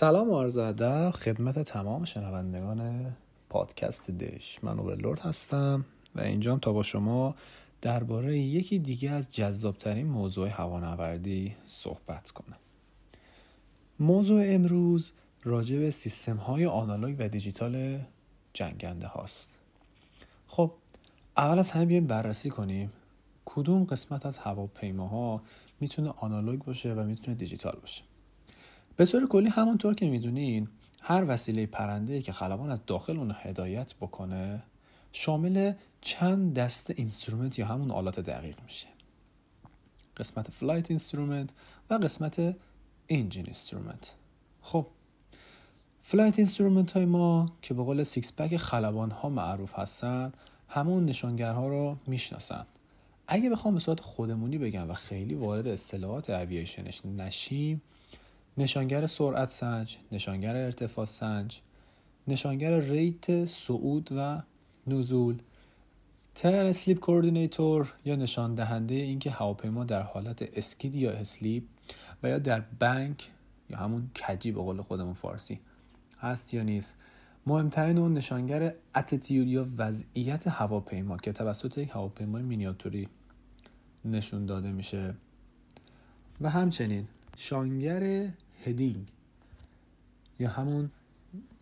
سلام عرض ادب خدمت تمام شنوندگان پادکست دش. من اوورلورد هستم و اینجام تا با شما درباره یکی دیگه از جذابترین موضوع هوانوردی صحبت کنم. موضوع امروز راجع به سیستم های آنالوگ و دیجیتال جنگنده هاست. خب اول از همه بیایم بررسی کنیم کدوم قسمت از هواپیماها می‌تونه آنالوگ باشه و می‌تونه دیجیتال باشه. به طور کلی همونطور که می‌دونین هر وسیله پرنده که خلبان از داخل اون هدایت بکنه شامل چند دسته instrument یا همون آلات دقیق میشه. قسمت flight instrument و قسمت engine instrument. خب flight instrument های ما که به قول six pack خلبان ها معروف هستن همون نشانگرها رو می‌شناسن. اگه بخوام به صورت خودمونی بگم و خیلی وارد اصطلاحات aviation ش نشیم نشانگر سرعت سنج، نشانگر ارتفاع سنج، نشانگر rate صعود و نزول، turn slip coordinator یا نشان دهنده اینکه هواپیما در حالت skid یا slip و یا در bank یا همون کجی به قول خودمون فارسی هست یا نیست مهمترین اون نشانگر attitude یا وضعیت هواپیما که توسط یک هواپیمای مینیاتوری نشون داده میشه. و همچنین نشانگر heading یا همون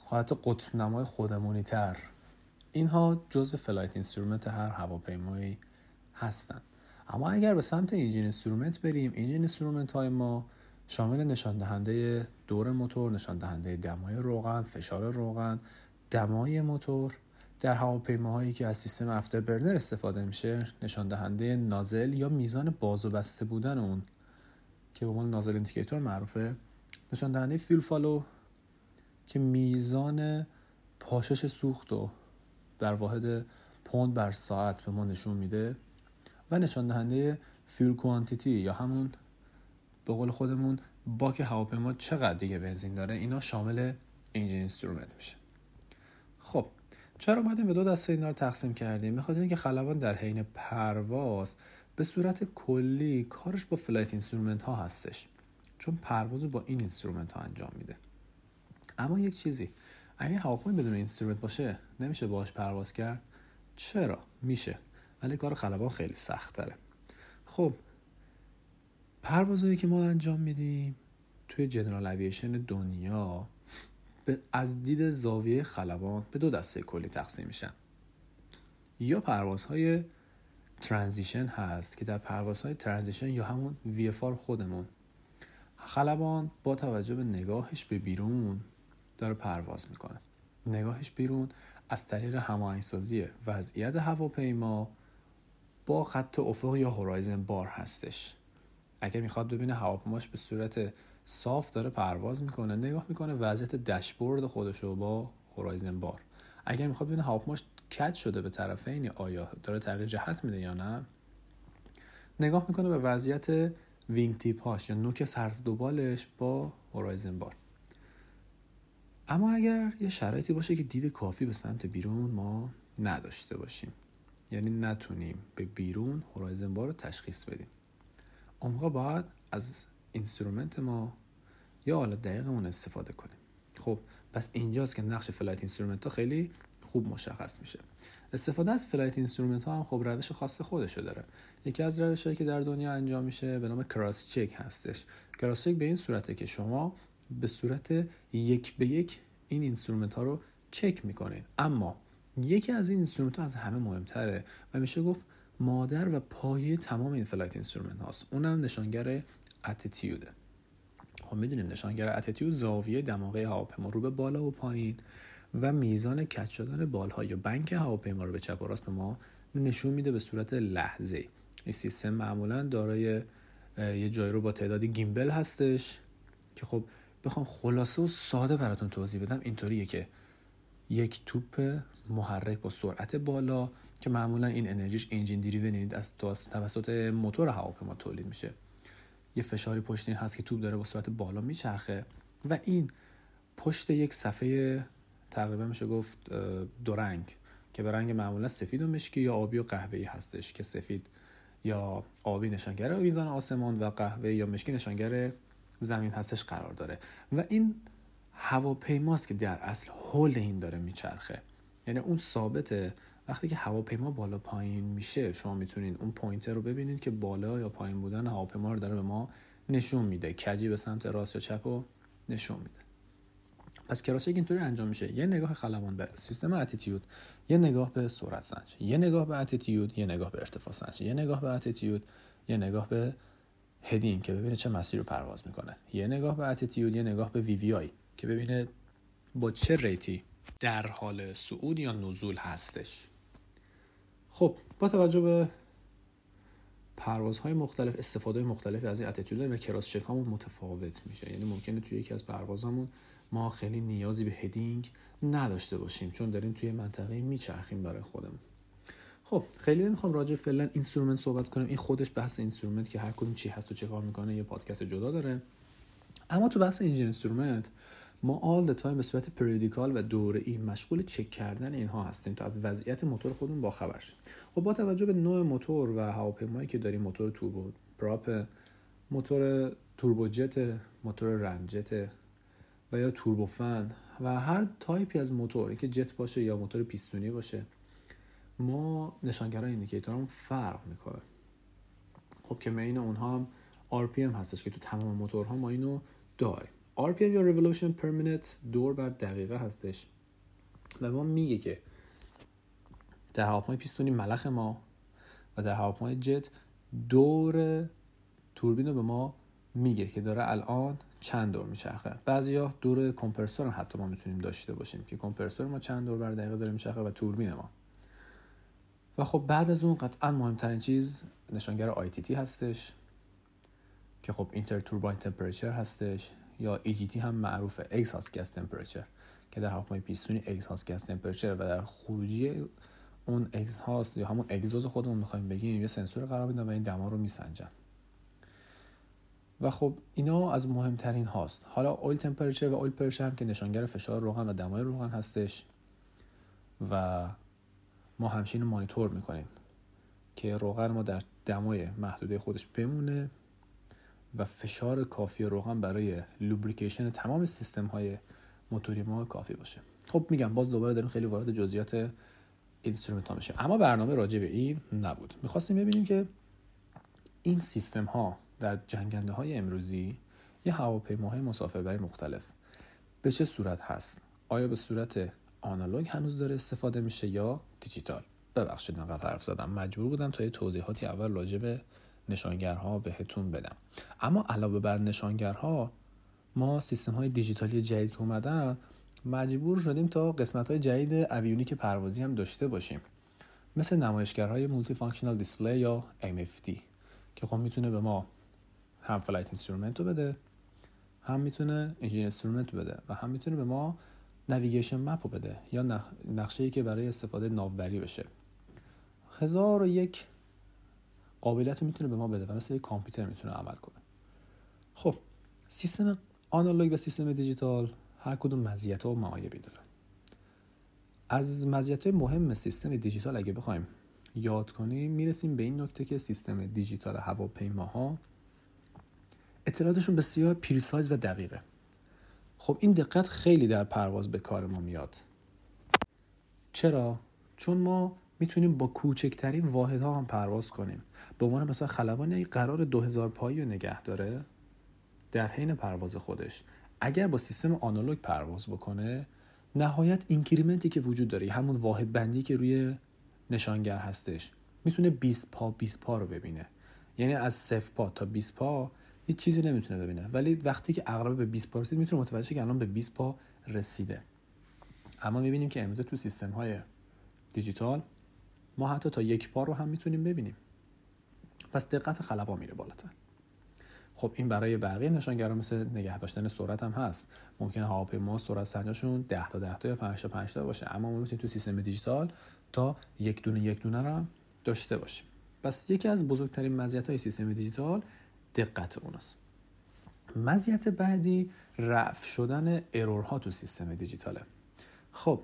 حالت قطب نمای خودمونی تر. اینها جزء flight instrument هر هواپیمایی هستند اما اگر به سمت engine instrument بریم engine instrument های ما شامل نشان دهنده دور موتور نشان دهنده دمای روغن فشار روغن دمای موتور. در هواپیماهایی که از سیستم afterburner استفاده میشه نشان دهنده nozzle یا میزان باز و بسته بودن اون که به عنوان nozzle indicator معروفه. نشان دهنده fuel flow که میزان پاشش سوخت و در واحد پوند بر ساعت به ما نشون میده و نشان دهنده fuel quantity یا همون به قول خودمون باک هواپیما چقدر دیگه بنزین داره؟ اینا شامل engine instrument میشه. خب چرا اومدیم به دو دسته اینا رو تقسیم کردیم؟ به خاطر اینکه خلبان در حین پرواز به صورت کلی کارش با flight instrument ها هستش. چون پرواز با این instrument ها انجام میده. اما یک چیزی اگه هواپیما بدون instrument باشه نمیشه باهاش پرواز کرد؟ چرا؟ میشه. ولی کار خلبان خیلی سخت تره خب پروازهایی که ما انجام میدیم توی general aviation دنیا از دید زاویه خلبان به دو دسته کلی تقسیم میشن. یا پروازهای transition هست که در پروازهای transition یا همون VFR خودمون خلبان با توجه به نگاهش به بیرون داره پرواز می‌کنه. نگاهش بیرون از طریق هماهنگسازی وضعیت هواپیما با خط افق یا horizon bar هستش. اگر می‌خواد ببینه هواپیماش به صورت صاف داره پرواز می‌کنه نگاه می‌کنه وضعیت دشبورد خودش رو با horizon bar. اگر می‌خواد ببینه هواپیماش کج شده به طرفین آیا داره تغییر جهت میده یا نه نگاه می‌کنه به وضعیت wing tip هاش یا نوک سر دو بالش با horizon bar. اما اگر یه شرایطی باشه که دید کافی به سمت بیرون ما نداشته باشیم یعنی نتونیم به بیرون horizon bar رو تشخیص بدیم. موقع باید از instrument ما یا حالا دقیقمون استفاده کنیم. خب پس اینجاست که نقش flight instrument ها خیلی خوب مشخص میشه. استفاده از flight instrument ها هم خب روش خاص خودشو داره. یکی از روش هایی که در دنیا انجام میشه به نام cross check هستش. cross check به این صورته که شما به صورت یک به یک این instrument ها رو چک می‌کنید اما یکی از این instrument ها از همه مهمتره و میشه گفت مادر و پایه تمام این flight instrument هاست. اونم نشانگر attitude ه. خب می‌دونیم نشانگر attitude زاویه دماغه هواپیما رو به بالا و پایین. و میزان کج شدن بالها یا bank هواپیما رو به چپ و راست به ما نشون میده به صورت لحظه این سیستم معمولا دارای یه gyro با تعداد gimbal هستش که خب بخوام خلاصه و ساده براتون توضیح بدم. اینطوریه که یک توپ محرک با سرعت بالا که معمولا این انرژیش انجین دریون از توسط موتور هواپیما تولید میشه. یه فشاری پشت این هست که توپ داره با سرعت بالا میچرخه و این پشت یک صفحه تقریبا میشه گفت دو رنگ که به رنگ معمولا سفید و مشکی یا آبی و قهوه‌ای هستش که سفید یا آبی نشانگر ویزان آسمان و قهوه یا مشکی نشانگر زمین هستش قرار داره. و این هواپیماست که در اصل حول این داره میچرخه. یعنی اون ثابته وقتی که هواپیما بالا پایین میشه شما می‌تونید اون پوینتر رو ببینید که بالا یا پایین بودن هواپیما رو داره به ما نشون میده. کجی به سمت راست یا چپ رو نشون میده. پس کراسچک اینطوری انجام میشه. یه نگاه خلبان به سیستم اتیتیود یه نگاه به سرعت سنج. یه نگاه به attitude یه نگاه به ارتفاع سنج. یه نگاه به attitude یه نگاه به heading که ببینه چه مسیر رو پرواز می‌کنه. یه نگاه به attitude یه نگاه به VVI که ببینه با چه rate ی در حال صعود یا نزول هستش. خب با توجه به پروازهای مختلف استفاده مختلف از این attitude و cross check متفاوت میشه. یعنی ممکنه توی یکی از پروازامون ما خیلی نیازی به heading نداشته باشیم چون داریم توی منطقه میچرخیم برای خودمون. خب خیلی نمی‌خوام راجع فعلا instrument صحبت کنم این خودش بحث instrument که هر کدوم چی هست و چه کار می‌کنه یه پادکست جدا داره. اما تو بحث engine instrument ما all time به صورت periodical و دوره ای مشغول چک کردن اینها هستیم تا از وضعیت موتور خودمون با خبر شیم. خب با توجه به نوع موتور و هواپیمایی که داریم موتور توربو پراپ موتور توربوجت موتور رم‌جت و یا توربوفن و هر تایپی از موتوری که جت باشه یا موتور پیستونی باشه ما نشانگرهای indicator مون فرق می‌کنه. خب که main اونها هم RPM هستش که تو تمام موتورها ما اینو داریم. RPM یا Revolution per minute دور بر دقیقه هستش. و ما میگه که در هواپیمای پیستونی ملخ ما و در هواپیمای جت دور توربین رو به ما میگه که داره الان چند دور میچرخه. بعضیا دور کمپرسور حتی ما می‌تونیم داشته باشیم که کمپرسور ما چند دور بر دقیقه داره میچرخه و توربین ما. و خب بعد از اون قطعا مهمترین چیز نشانگر ITT هستش که خب اینتر توربین تمپرچر هستش. یا EGT هم معروفه اگزاست گس تمپرچر که در هواپیمای پیستونی اگزاست گس تمپرچر و در خروجی اون اگزاست یا همون اگزوز خودمون می‌خوایم بگیم یه سنسور قرار میدن و این دما رو میسنجن. و خب اینا از مهمترین هاست. حالا اویل تمپرچر و اویل پرشر هم که نشانگر فشار روغن و دمای روغن هستش و ما همچین مانیتور می‌کنیم که روغن ما در دمای محدوده خودش بمونه. و فشار کافی روغن برای لوبریکیشن تمام سیستم های موتوری ما کافی باشه. خب میگم باز دوباره داریم خیلی وارد جزئیات instrument ها میشه اما برنامه راجع به این نبود. می‌خواستیم ببینیم که این سیستم ها در جنگنده های امروزی یه هواپیماهای مسافربری مختلف به چه صورت هست؟ آیا به صورت آنالوگ هنوز داره استفاده میشه یا دیجیتال؟ ببخشید انقدر حرف زدم. مجبور بودم تا یه توضیحاتی اول راجع به نشانگرها بهتون بدم. اما علاوه بر نشانگرها ما سیستم های دیجیتالی جدید که اومدن مجبور شدیم تا قسمت های جدید اویونیک پروازی هم داشته باشیم. مثل نمایشگرهای multi functional display یا MFD که خب می‌تونه به ما هم flight instrument رو بده هم می‌تونه engine instrument رو بده و هم می‌تونه به ما navigation map رو بده یا نقشه ای که برای استفاده ناوبری بشه. هزار و یک قابلیت رو می‌تونه به ما بده و مثل یک کامپیوتر می‌تونه عمل کنه. خب سیستم آنالوگ و سیستم دیجیتال هر کدوم مزیت و معایبی داره. از مزیت مهم سیستم دیجیتال اگه بخوایم یاد کنیم می‌رسیم به این نکته که سیستم دیجیتال هواپیماها اطلاعاتشون بسیار precise و دقیقه. خب این دقت خیلی در پرواز به کار ما میاد. چرا؟ چون ما می‌تونیم با کوچکترین واحدها هم پرواز کنیم. به عنوان مثلا خلبانی قرار 2000 پایی رو نگه داره در حین پرواز خودش. اگر با سیستم آنالوگ پرواز بکنه نهایت اینکریمنتی که وجود داره همون واحد بندی که روی نشانگر هستش می‌تونه 20 پا 20 پا رو ببینه. یعنی از 0 پا تا 20 پا هیچ چیزی نمی‌تونه ببینه. ولی وقتی که اقرب به 20 پا رسید می‌تونه متوجه که الان به 20 پا رسیده. اما می‌بینیم که امروزه تو سیستم های دیجیتال ما حتی تا یک پا رو هم می‌تونیم ببینیم. پس دقت خلبا میره بالاتر. خب این برای بقیه نشانگرا مثل نگه داشتن سرعت هم هست. ممکنه هواپیما سرعت سنجاشون 10 تا 10 تا یا 5 تا 5 تا باشه. اما ما می‌تونیم تو سیستم دیجیتال تا یک دونه یک دونه رو داشته باشیم. پس یکی از بزرگترین مزیت های سیستم دیجیتال دقت اوناست. مزیت بعدی رفع شدن error ها تو سیستم دیجیتاله. خب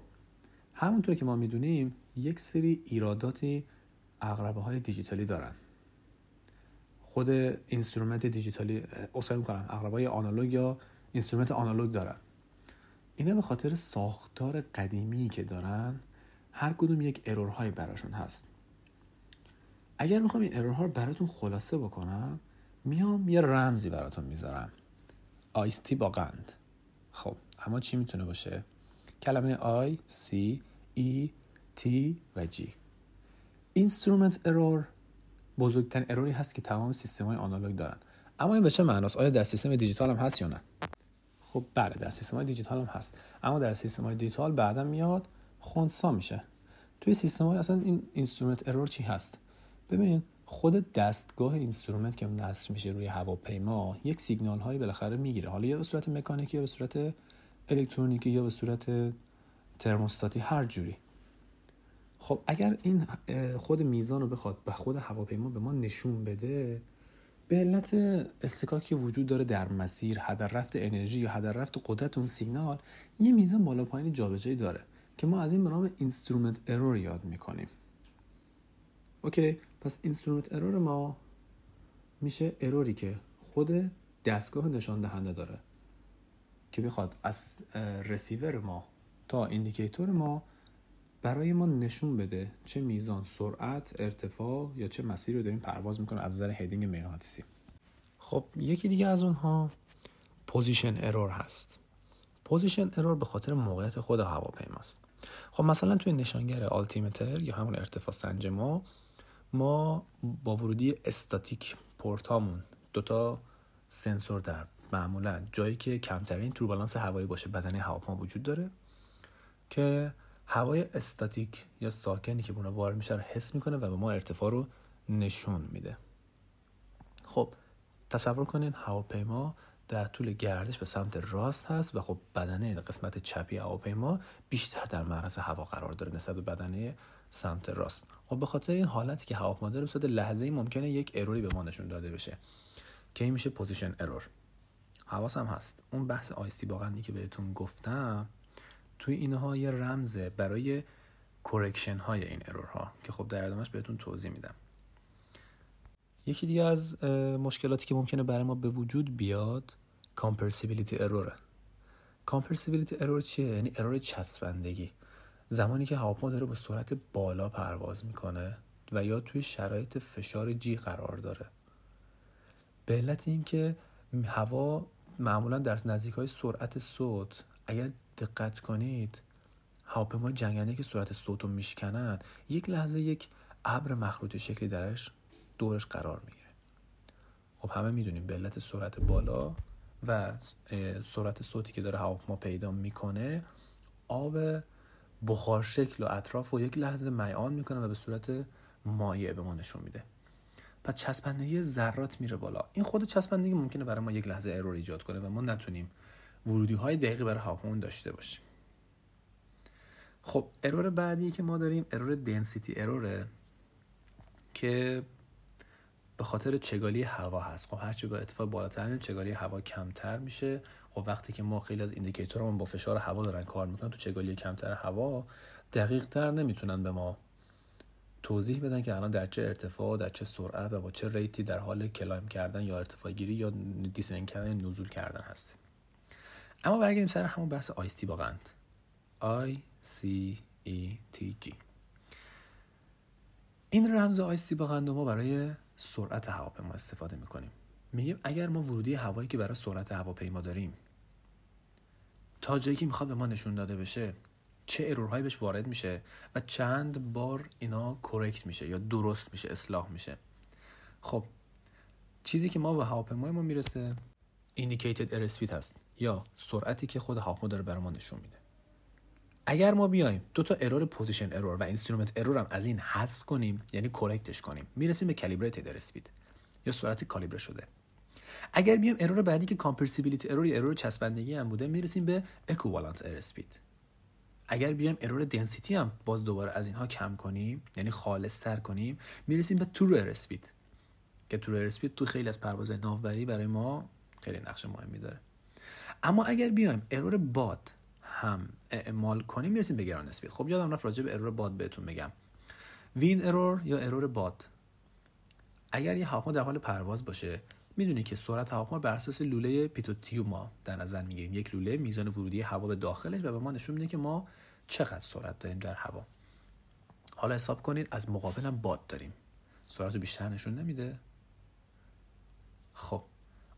همونطور که ما می‌دونیم یک سری ایراداتی عقربه های دیجیتالی دارن. خود instrument دیجیتالی اصلاح می‌کنم عقربه های آنالوگ یا instrument آنالوگ دارن. اینا به خاطر ساختار قدیمی که دارن هر کدوم یک error هایی براشون هست. اگر می‌خوام این error ها رو براتون خلاصه بکنم میام یه رمزی براتون می‌ذارم. ice tea با قند. خب اما چی می‌تونه باشه؟ کلمه I C E T و G. instrument error بزرگترین error ی هست که تمام سیستم های آنالوگ دارن. اما این به چه معناست؟ آیا در سیستم دیجیتال هم هست یا نه؟ خب بله در سیستم های دیجیتال هم هست. اما در سیستم های دیجیتال بعدا میاد خونسا میشه. توی سیستم های اصلا این instrument error چی هست؟ ببینید خود دستگاه instrument که نصب میشه روی هواپیما یک سیگنال هایی بالاخره می‌گیره. حالا یا به صورت مکانیکی یا به صورت الکترونیکی یا به صورت ترموستاتی هر جوری. خب اگر این خود میزان رو بخواد به خود هواپیما به ما نشون بده به علت اصطکاکی وجود داره در مسیر هدر رفت انرژی یا هدر رفت قدرت اون سیگنال یه میزان بالا پایین جابجایی داره که ما از این به نام instrument error یاد می‌کنیم. OK پس instrument error ما میشه error ی که خود دستگاه نشان دهنده داره. که می‌خواد از رسیور ما تا indicator ما برای ما نشون بده چه میزان سرعت ارتفاع یا چه مسیری رو داریم پرواز می‌کنه از نظر heading مغناطیسی خب یکی دیگه از اونها position error هست. position error به خاطر موقعیت خود هواپیماست. خب مثلا توی نشانگر آلتیمتر یا همون ارتفاع سنج ما ما با ورودی استاتیک پورتامون دوتا سنسور در معمولا جایی که کمترین توربالانس هوایی باشه بدنه هواپیما وجود داره که هوای استاتیک یا ساکنی که به اونه وارد میشه رو حس می‌کنه و به ما ارتفاع رو نشون میده. خب تصور کنین هواپیما در طول گردش به سمت راست هست و خب بدنه قسمت چپی هواپیما بیشتر در معرض هوا قرار داره نسبت به بدنه سمت راست. خب به خاطر این حالتی که هواپیما داره به لحظه ای ممکنه یک error ی به ما نشون داده بشه که این میشه position error حواسم هست. اون بحث ICE-T باقندی که بهتون گفتم توی اینها یه رمزه برای correction های این error ها که خب در ادامهش بهتون توضیح میدم. یکی دیگه از مشکلاتی که ممکنه برای ما به وجود بیاد compressibility error ه compressibility error چیه؟ یعنی error چسبندگی. زمانی که هواپیما داره با سرعت بالا پرواز می‌کنه و یا توی شرایط فشار G قرار داره. به علت اینکه هوا معمولا در نزدیک های سرعت صوت اگر دقت کنید هواپیما جنگنده که سرعت صوت رو میشکنن یک لحظه یک ابر مخروطی شکلی درش دورش قرار می‌گیره. خب همه می‌دونیم به علت سرعت بالا و سرعت صوتی که داره هواپیما پیدا می‌کنه آب بخار شکل و اطراف و یک لحظه میعان می‌کنه و به صورت مایع به ما نشون میده. پس چسبندگی ذرات میره بالا. این خود چسبندگی ممکنه برای ما یک لحظه ارور ایجاد کنه و ما نتونیم ورودی های دقیقی برای هواپیما داشته باشیم. خب error بعدی که ما داریم error density error ه که به خاطر چگالی هوا هست. خب هرچی با ارتفاع بالاتر چگالی هوا کمتر میشه. خب وقتی که ما خیلی از indicator مون با فشار هوا دارن کار می‌کنن تو چگالی کمتر هوا دقیق تر نمی‌تونن به ما توضیح بدن که الان در چه ارتفاع در چه سرعت و با چه rate ی در حال climb کردن یا ارتفاع گیری یا descend کردن نزول کردن هستیم. اما برگردیم سر همون بحث آیستی با قند I C E T G این رمز آیستی با قند ما برای سرعت هواپیما استفاده می‌کنیم. میگیم اگر ما ورودی هوایی که برای سرعت هواپیما داریم تا جایی که می‌خواد به ما نشون داده بشه چه ارورهایی بهش وارد میشه و چند بار اینا کرکت میشه یا درست میشه اصلاح میشه. خب چیزی که ما به هواپیمای ما می‌رسه indicated airspeed هست یا سرعتی که خود هواپیما داره برای ما نشون میده. اگر ما بیایم دو تا error position error و instrument error هم از این حذف کنیم یعنی correct ش کنیم می‌رسیم به calibrated airspeed یا سرعت کالیبره شده. اگر بیایم error بعدی که compressibility error یا error چسبندگی هم بوده می‌رسیم به equivalent airspeed اگر بیایم error density هم باز دوباره از اینها کم کنیم یعنی خالص تر کنیم می‌رسیم به true airspeed که true airspeed تو خیلی از پرواز ناوبری برای ما خیلی نقش مهمی داره. اما اگر بیایم error باد هم اعمال کنیم می‌رسیم به ground speed خب یادم رفت راجع به error باد بهتون بگم wind error یا error باد اگر یه هواپیما در حال پرواز باشه می‌دونی که سرعت هواپیما بر اساس لوله pitot tube ما در نظر می‌گیریم. یک لوله میزان ورودی هوا به داخلش و به ما نشون میده که ما چقدر سرعت داریم در هوا. حالا حساب کنید از مقابلم باد داریم. سرعت رو بیشتر نشون نمیده. خب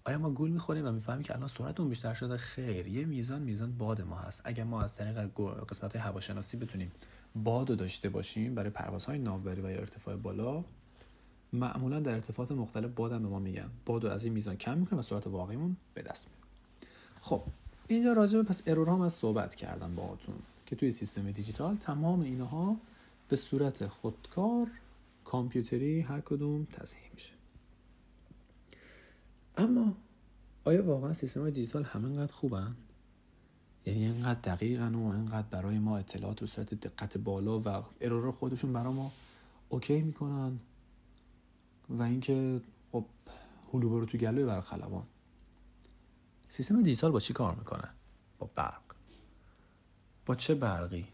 آیا ما گول می‌خوریم و می‌فهمیم که الان سرعت اون بیشتر شده؟ خیر یه میزان میزان باد ما هست. اگر ما از طریق قسمت هواشناسی بتونیم باد داشته باشیم برای پروازهای ناوبری و یا ارتفاع بالا معمولا در ارتفاعات مختلف بادم به ما میگن. باد از این میزان کم می‌کنه و سرعت واقعیمون به دست میاد. خب اینجا راجع پس error هم از صحبت کردم باهاتون که توی سیستم دیجیتال تمام اینها به صورت خودکار کامپیوتری هر کدوم تصحیح میشه. اما آیا واقعا سیستم های دیجیتال همینقدر خوبن؟ یعنی اینقدر دقیقن و اینقدر برای ما اطلاعات به صورت دقت بالا و error خودشون برای ما okay می‌کنن؟ و اینکه خب هلو برو تو گلوی برای خلبان سیستم دیجیتال با چی کار می‌کنه؟ با برق. با چه برقی؟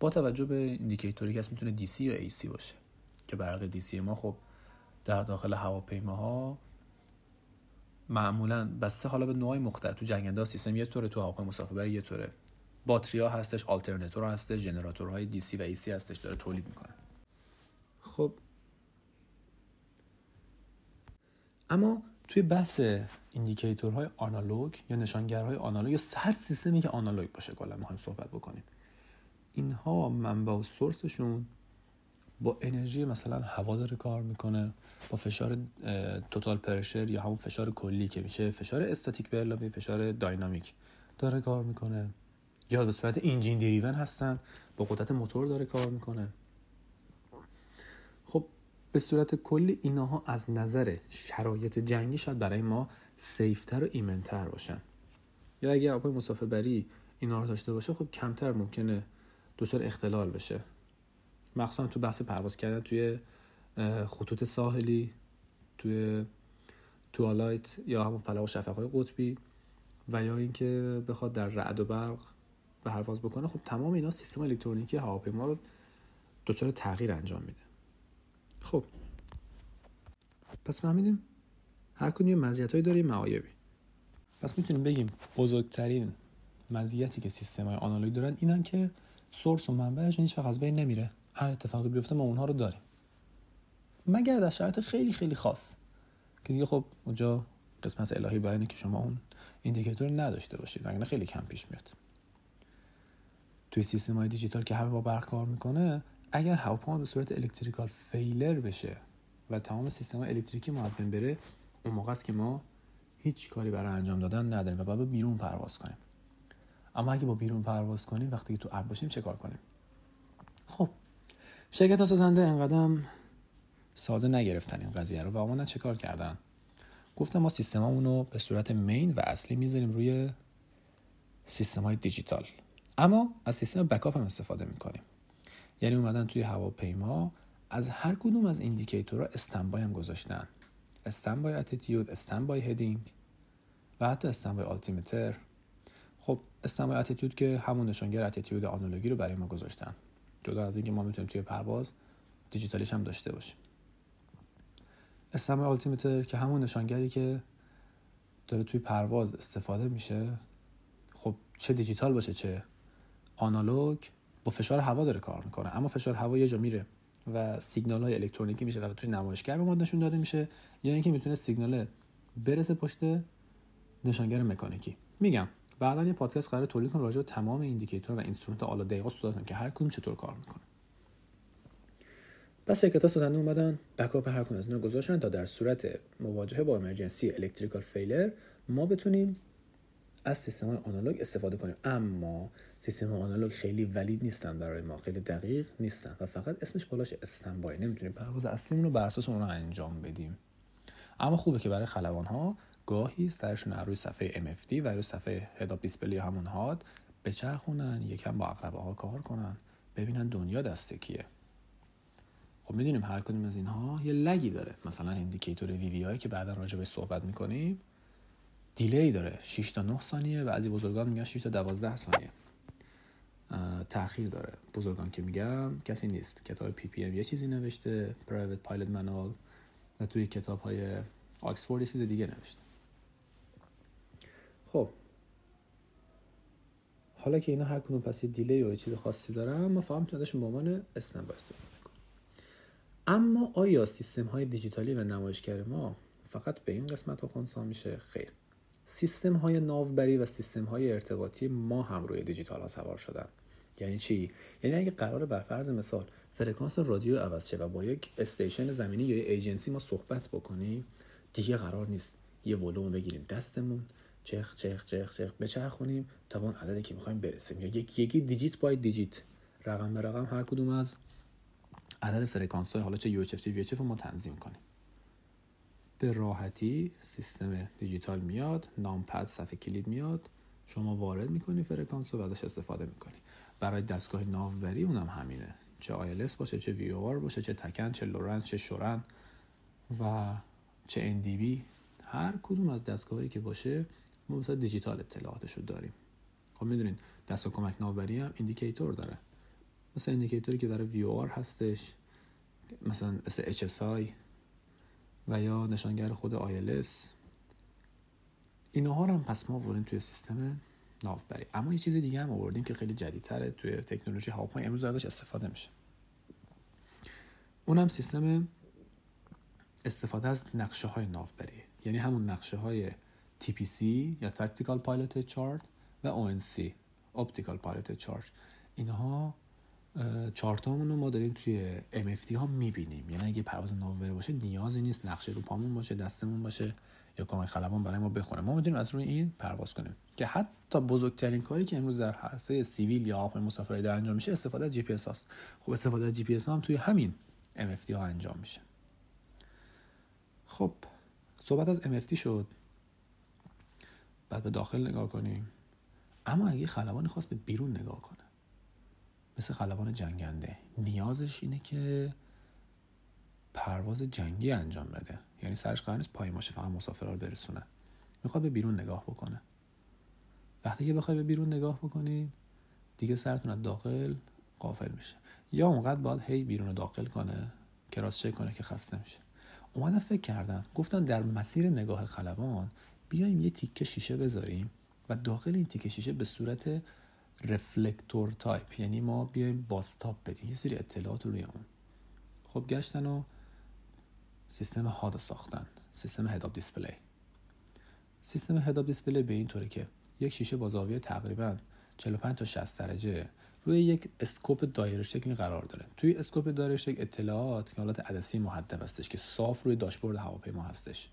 با توجه به ایندیکیتوری که می‌تونه DC یا AC باشه که برق DC ما خب در داخل هواپیماها معمولا بسته حالا به نوعی مختلف. تو جنگنده سیستم یه طوره تو هواپیما مسافربری یه طوره. باتریا هستش آلترناتور هستش جنراتورهای DC و AC هستش داره تولید می‌کنه. خب اما توی بحث indicator های آنالوگ یا نشانگرهای آنالوگ یا هر سیستمی که آنالوگ باشه کلا می‌خوایم صحبت بکنیم. اینها منبع و source شون با انرژی مثلا هوا داره کار می‌کنه با فشار total pressure یا همون فشار کلی که میشه فشار استاتیک به علاوه فشار داینامیک داره کار می‌کنه. یا به صورت engine driven هستن با قدرت موتور داره کار می‌کنه. به صورت کلی اینها از نظر شرایط جنگی شاید برای ما سیفتر و ایمنتر باشن. یا اگه هواپای مسافربری اینا رو داشته باشه خب کمتر ممکنه دچار اختلال بشه. مخصوصا تو بحث پرواز کردن توی خطوط ساحلی توی توالایت یا همون فلق و شفقهای قطبی و یا اینکه بخواد در رعد و برق پرواز بکنه خب تمام اینا سیستم الکترونیکی هواپیما رو دچار تغییر انجام میده. خب. پس فهمیدیم؟ هر کدوم یه مزیتایی داره معایبی. پس می‌تونیم بگیم بزرگترین مزیتی که سیستم های آنالوگ دارن اینن که سورس و منبعش هیچ از بین نمیره. هر اتفاقی بیفته ما اونها رو داریم. مگر در شرایط خیلی خیلی خاص. که دیگه خب اونجا قسمت الهی بیانه که شما اون indicator نداشته باشید وگرنه خیلی کم پیش میاد. توی سیستم های دیجیتال که همه با برق کار می‌کنه اگر هواپیما به صورت electrical failure بشه و تمام سیستم الکتریکی ما از بین بره اون موقع است که ما هیچ کاری برای انجام دادن نداریم و باید بیرون پرواز کنیم. اما اگه با بیرون پرواز کنیم وقتی که تو ابر باشیم چه کار کنیم؟ خب شرکت سازنده انقدر ساده نگرفتن این قضیه رو و اومدن چه کار کردن؟ گفتم ما سیستممون رو به صورت main و اصلی می‌ذاریم روی سیستم های دیجیتال. اما از سیستم backup هم استفاده می‌کنیم. یعنی اومدن توی هواپیما از هر کدوم از indicator ها standby هم گذاشتن. standby attitude standby heading و حتی standby altimeter خب standby attitude که همون نشانگر attitude آنالوگی رو برای ما گذاشتن. جدا از اینکه ما می‌تونیم توی پرواز دیجیتالیش هم داشته باشیم. استنبای آلتیمتر که همون نشانگری که داره توی پرواز استفاده میشه خب چه دیجیتال باشه چه آنالوگ با فشار هوا داره کار می‌کنه. اما فشار هوا یه جا میره و سیگنال های الکترونیکی میشه و توی نمایشگر به ما نشون داده میشه یا اینکه می‌تونه سیگنال برسه پشت نشانگر مکانیکی. میگم بعدا یه پادکست قراره تولید کنم راجع به تمام indicator و instrument آلا دقیقا صحبت که هر کدوم چطور کار می‌کنه. پس شرکت ها سازنده اومدن backup هر کدوم از اینا گذاشتن تا در صورت مواجهه با emergency electrical failure ما بتونیم از سیستم آنالوگ استفاده کنیم. اما سیستم آنالوگ خیلی valid نیستن برای ما خیلی دقیق نیستن و فقط اسمش بالاش standby. نمی‌تونیم پرواز اصلیمون رو بر اساس اونها انجام بدیم. اما خوبه که برای خلبان ها گاهی سرشون روی صفحه MFD و روی صفحه head-up display همون HUD بچرخونن یکم با عقربه ها کار کنن ببینن دنیا دست کیه. خب می‌دونیم هر کدوم از اینها یه lag ی داره. مثلا indicator VV که بعدا راجع به صحبت می‌کنیم. delay داره. 6 تا 9 ثانیه بعضی بزرگان میگن 6 تا 12 ثانیه. تاخیر داره. بزرگان که میگم کسی نیست. کتاب PPM یه چیزی نوشته private pilot manual و توی کتاب های آکسفورد یه چیز دیگه نوشته. خب. حالا که اینا هر کدوم پس یه دیلی یا چیز خاصی دارن ما می‌تونیم ازشون به عنوان اسنپ استفاده کنیم اما آیا سیستم های دیجیتالی و نمایشگر ما فقط به این قسمت ها خونسا میشه؟ خیر. سیستم های ناوبری و سیستم های ارتباطی ما هم روی دیجیتال ها سوار شدن. یعنی چی؟ یعنی اگه قرار بر فرض مثال فرکانس رادیو عوض شه و با یک station زمینی یا ایجنسی ما صحبت بکنیم دیگه قرار نیست یه ولوم بگیریم دستمون چخ چخ چخ چخ بچرخونیم تا اون عددی که می‌خوایم برسیم. یا یک یکی digit by digit. رقم به رقم هر کدوم از عدد فرکانس های حالا چه U رو ما تنظیم کنیم. به راحتی سیستم دیجیتال میاد numpad صفحه کلید میاد. شما وارد می‌کنی فرکانس رو ازش استفاده می‌کنی. برای دستگاه ناوبری اونم همینه. چه ILS باشه چه VOR باشه چه TACAN چه LORAN-C چه SHORAN و چه NDB هر کدوم از دستگاهی که باشه ما مثلا دیجیتال اطلاعاتش رو داریم. خب می‌دونین دستگاه کمک ناوبری هم indicator داره. مثل indicator ی که برای VOR هستش مثلا مثل HSI و یا نشانگر خود ILS اینها رو هم پس ما آوردیم توی سیستم ناوبری. اما یه چیز دیگه هم آوردیم که خیلی جدیدتره. توی تکنولوژی هاوپای امروز ازش استفاده میشه. اونم سیستم استفاده از نقشه های ناوبری. یعنی همون نقشه های TPC یا Tactical Pilot Chart و ONC Optical Pilot Chart اینها چارت رو ما داریم توی MFT ها می‌بینیم. یعنی اگه پرواز ناوبری باشه نیازی نیست نقشه رو پامون باشه دستمون باشه یا کمک خلبان برای ما بخونه. ما می‌تونیم از روی این پرواز کنیم. که حتی بزرگترین کاری که امروز در حسه civil یا آب مسافرای در انجام میشه استفاده از جی پی اس هاست. خب استفاده از جی پی اس هم توی همین MFD ها انجام میشه. خب صحبت از MFD شد. بعد به داخل نگاه کنیم. اما اگه خلبانی خواست به بیرون نگاه کنه مثل خلبان جنگنده. نیازش اینه که پرواز جنگی انجام بده. یعنی سرش قرار نیست پای ماشه فقط مسافرها رو برسونه. می‌خواد به بیرون نگاه بکنه. وقتی که بخوای به بیرون نگاه بکنید دیگه سرتون از داخل غافل میشه. یا اونقدر باید هی بیرون داخل کنه cross check کنه که خسته میشه. اومدن فکر کردن گفتن در مسیر نگاه خلبان بیایم یه تیکه شیشه بذاریم و داخل این تیکه شیشه به صورت reflector type یعنی ما بیایم باستاپ بدیم. یه سری اطلاعات روی اون. خب گشتن و سیستم HUD ساختن. سیستم head-up display سیستم head-up display به این طوره که یک شیشه با زاویه تقریبا 45 تا 60 درجه روی یک scope دایره شکلی قرار داره. توی scope دایره شکل اطلاعات که حالت عدسی محدب هستش که صاف روی داشبورد هواپیما هستش.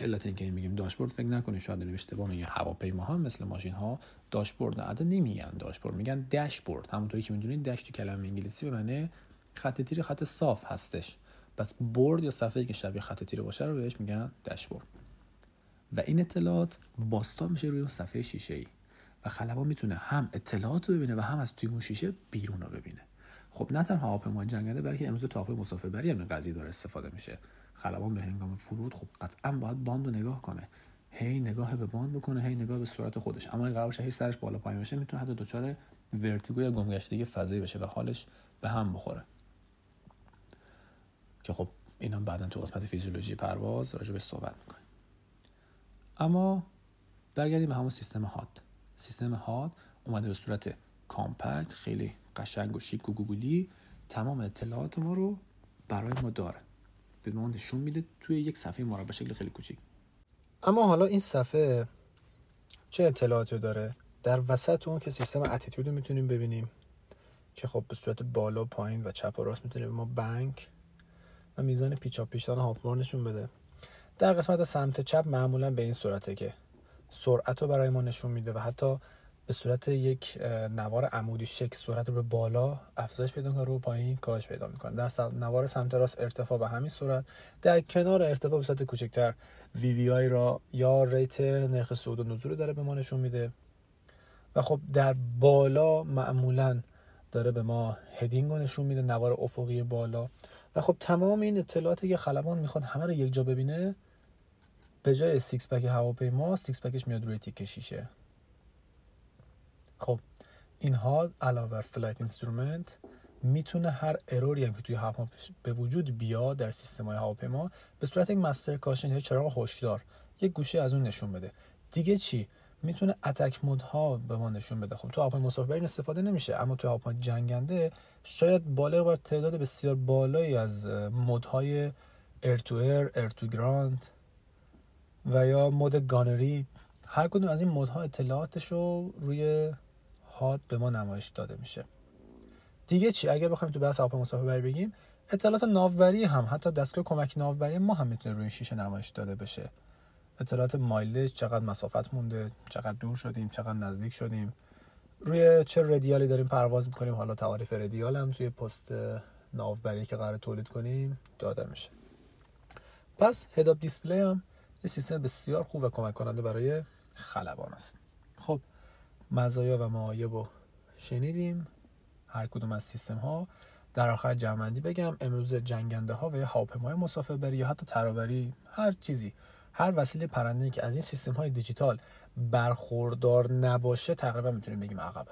علت اینکه میگیم داشبورد فکر نکنید شاید داریم اشتباه میگیم هواپیما ها مثل ماشین ها داشبورد عدد نمیگن. داشبورد میگن داشبورد. همونطوری که می‌دونید dash تو کلمه انگلیسی به معنی خط تیر خط صاف هستش. پس برد یا صفحه که شبیه خط تیر باشه رو بهش میگن داشبورد. و این اطلاعات باستا میشه روی اون صفحه شیشه ای و خلبان می‌تونه هم اطلاعات رو ببینه و هم از توی اون شیشه بیرون رو ببینه. خب نه تنها هواپیما جنگنده بلکه امروز تا هواپیما مسافربری هم قضیه داره استفاده میشه. خلبان به هنگام فرود خب قطعا باید باند رو نگاه کنه. هی نگاه به باند بکنه هی نگاه به صورت خودش. اما این قرار هی سرش بالا پایین بشه می‌تونه حتی دچار vertigo یا گمگشتگی فضایی بشه و حالش به هم بخوره. که خب اینا بعدا تو قسمت فیزیولوژی پرواز راجع به صحبت می‌کنیم. اما برگردیم به همون سیستم HUD سیستم HUD اومده به صورت compact خیلی قشنگ و شیک و گوگولی تمام اطلاعات ما رو برای ما داره. به ما نشون میده توی یک صفحه مربع شکل خیلی کوچیک. اما حالا این صفحه چه اطلاعاتی داره؟ در وسط اون که سیستم اتیتود رو می‌تونیم ببینیم. که خب به صورت بالا پایین و چپ و راست می‌تونیم ما بنک و میزان پیچا پیشان هاپمار نشون بده. در قسمت سمت چپ معمولا به این صورته که سرعت رو برای ما نشون میده و حتی به صورت یک نوار عمودی شکل صورت رو به بالا افزایش پیدا کنه رو پایین کاهش پیدا می‌کنه. در نوار سمت راست ارتفاع به همین صورت. در کنار ارتفاع به صورت کوچکتر VVI را یا rate نرخ صعود و نزول داره به ما نشون میده. و خب در بالا معمولا داره به ما heading رو نشون میده نوار افقی بالا. و خب تمام این اطلاعاتی که خلبان می‌خواد همه رو یک جا ببینه به جای six pack هواپیما six pack ش میاد روی تیکه شیشه. خب اینها علاوه بر flight instrument می‌تونه هر error ی هم که توی هواپیما به وجود بیاد در سیستم های هواپیما به صورت یک master caution یا چراغ هشدار یک گوشه از اون نشون بده. دیگه چی؟ می‌تونه attack mode ها به ما نشون بده. خب تو هواپیما مسافربری استفاده نمیشه. اما تو هواپیما جنگنده شاید بالغ بر تعداد بسیار بالایی از mode های air to air air to ground و یا mode gunnery هر کدوم از این mode ها اطلاعاتش رو روی HUD به ما نمایش داده میشه. دیگه چی؟ اگر بخوایم تو بحث هواپیما مسافربری بگیم اطلاعات ناوبری هم حتی دستگاه کمک ناوبری ما هم می‌تونه روی شیشه نمایش داده بشه. اطلاعات مایلج چقدر مسافت مونده چقدر دور شدیم چقدر نزدیک شدیم. روی چه ردیالی داریم پرواز می‌کنیم؟ حالا تعاریف ردیال هم توی پست ناوبری که قرار تولید کنیم داده میشه. پس هداب دیسپلی هم یه سیستم بسیار خوب و کمک کننده برای خلبان است. خب مزایا و معایب رو شنیدیم. هر کدوم از سیستم ها در آخر جمعندی بگم امروز جنگنده ها و یا هواپیمای مسافربری یا حتی ترابری هر چیزی هر وسیله پرنده که از این سیستم های دیجیتال برخوردار نباشه تقریبا می‌تونیم بگیم عقبه.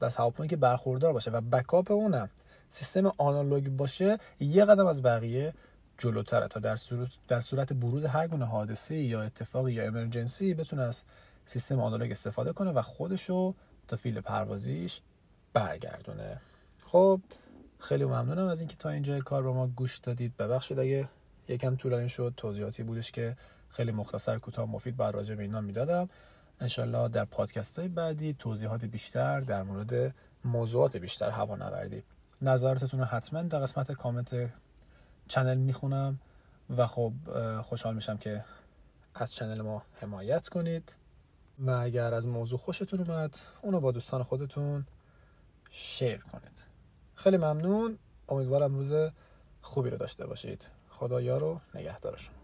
بس هواپیمایی که برخوردار باشه و بکاپ اونم سیستم آنالوگ باشه یه قدم از بقیه جلوتره تا در صورت, در صورت بروز هر گونه حادثه یا اتفاقی یا امرجنسی بتونه از سیستم آنالوگ استفاده کنه و خودشو تا فیل پروازیش برگردونه. خب خیلی ممنونم از اینکه تا اینجا کار با ما گوش دادید. ببخشید اگه یکم طولانی شد توضیحاتی بودش که خیلی مختصر کوتاه مفید بر راجع به اینا می‌دادم. انشالله در پادکست های بعدی توضیحات بیشتر در مورد موضوعات بیشتر هوا نوردی. نظراتتون رو حتما در قسمت کامنت چنل می‌خونم و خب خوشحال میشم که از چنل ما حمایت کنید. و اگر از موضوع خوشتون اومد اونو با دوستان خودتون شیر کنید. خیلی ممنون. امیدوارم روز خوبی رو داشته باشید. خدا یار و نگهدار شما.